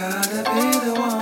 Gotta be the one.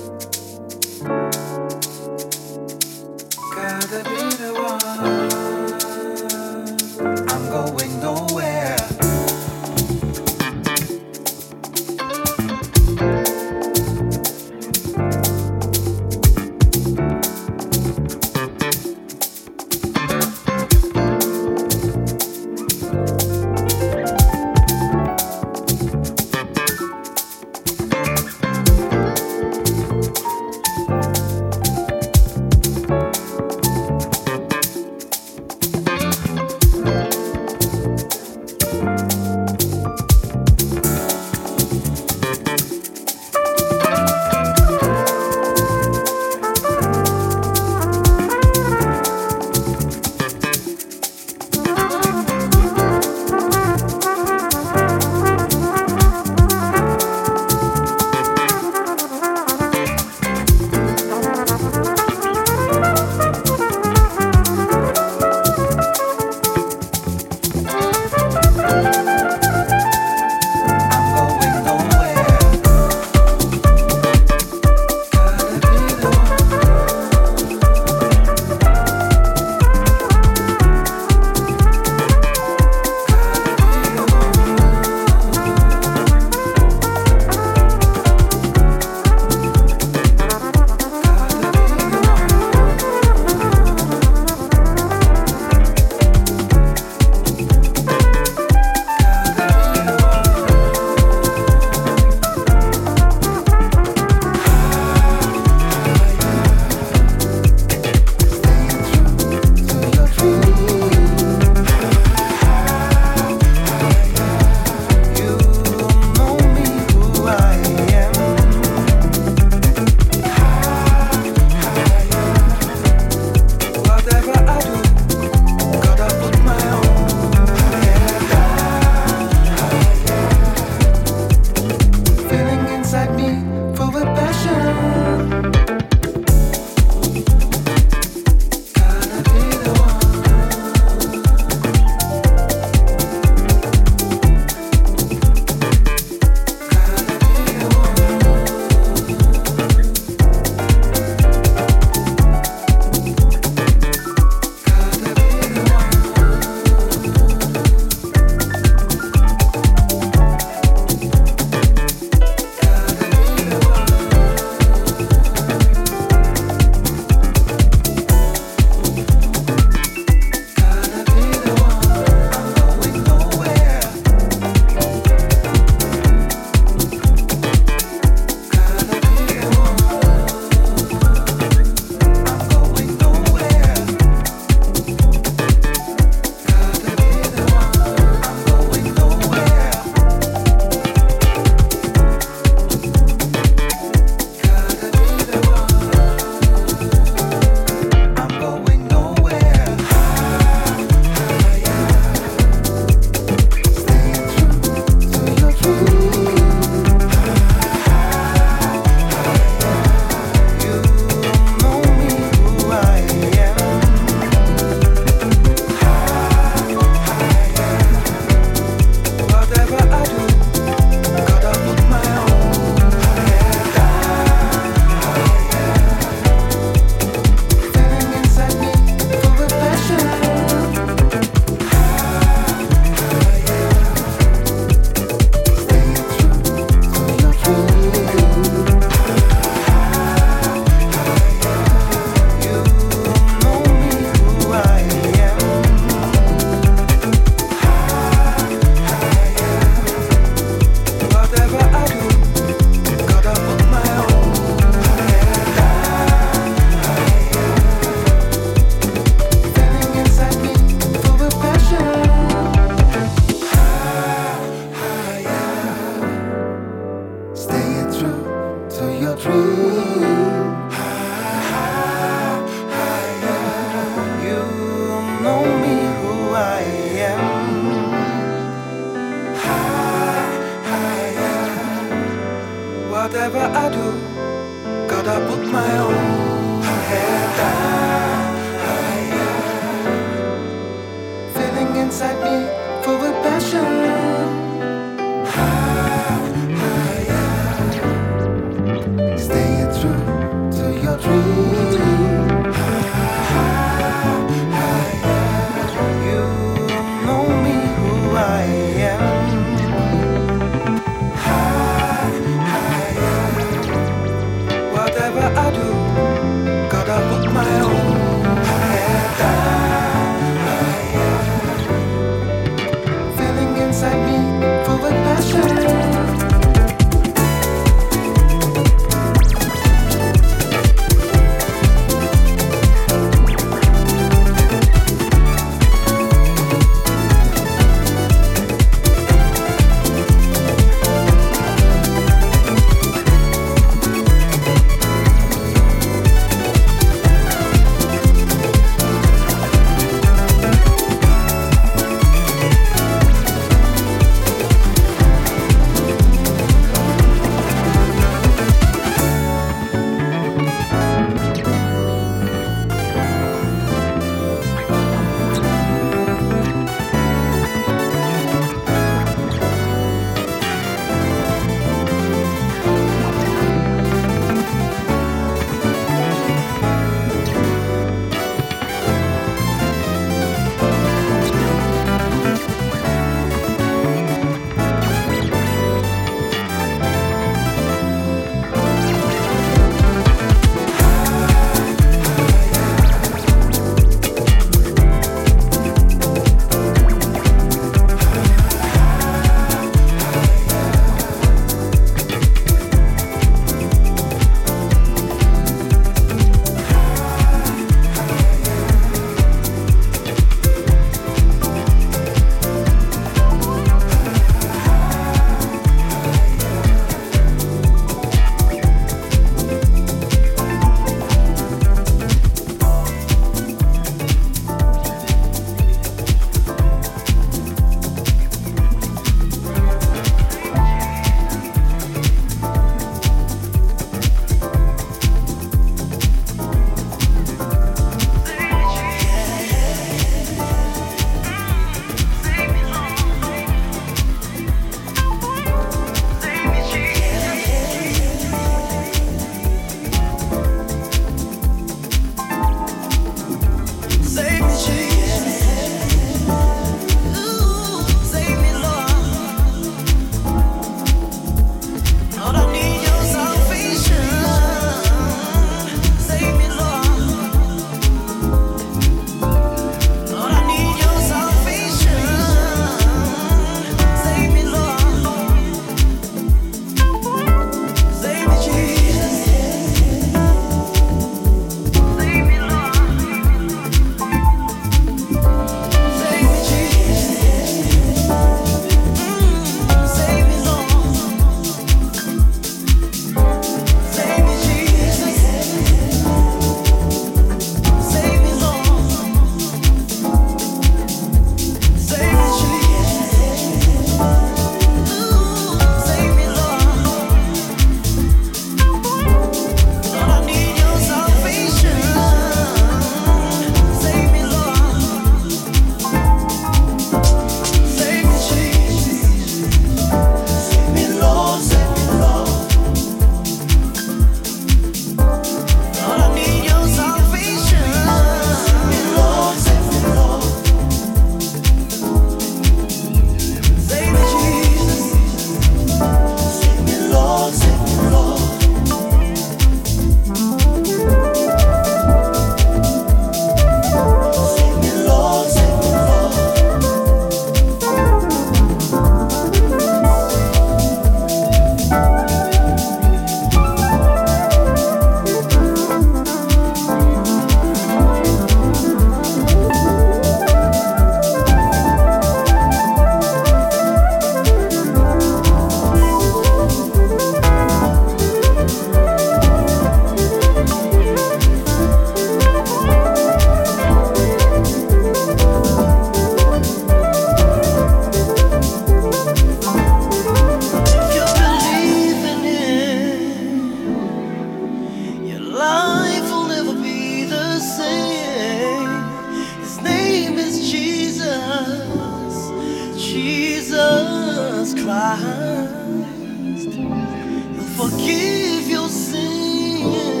Jesus Christ. He'll forgive your sins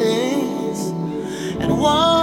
and wash.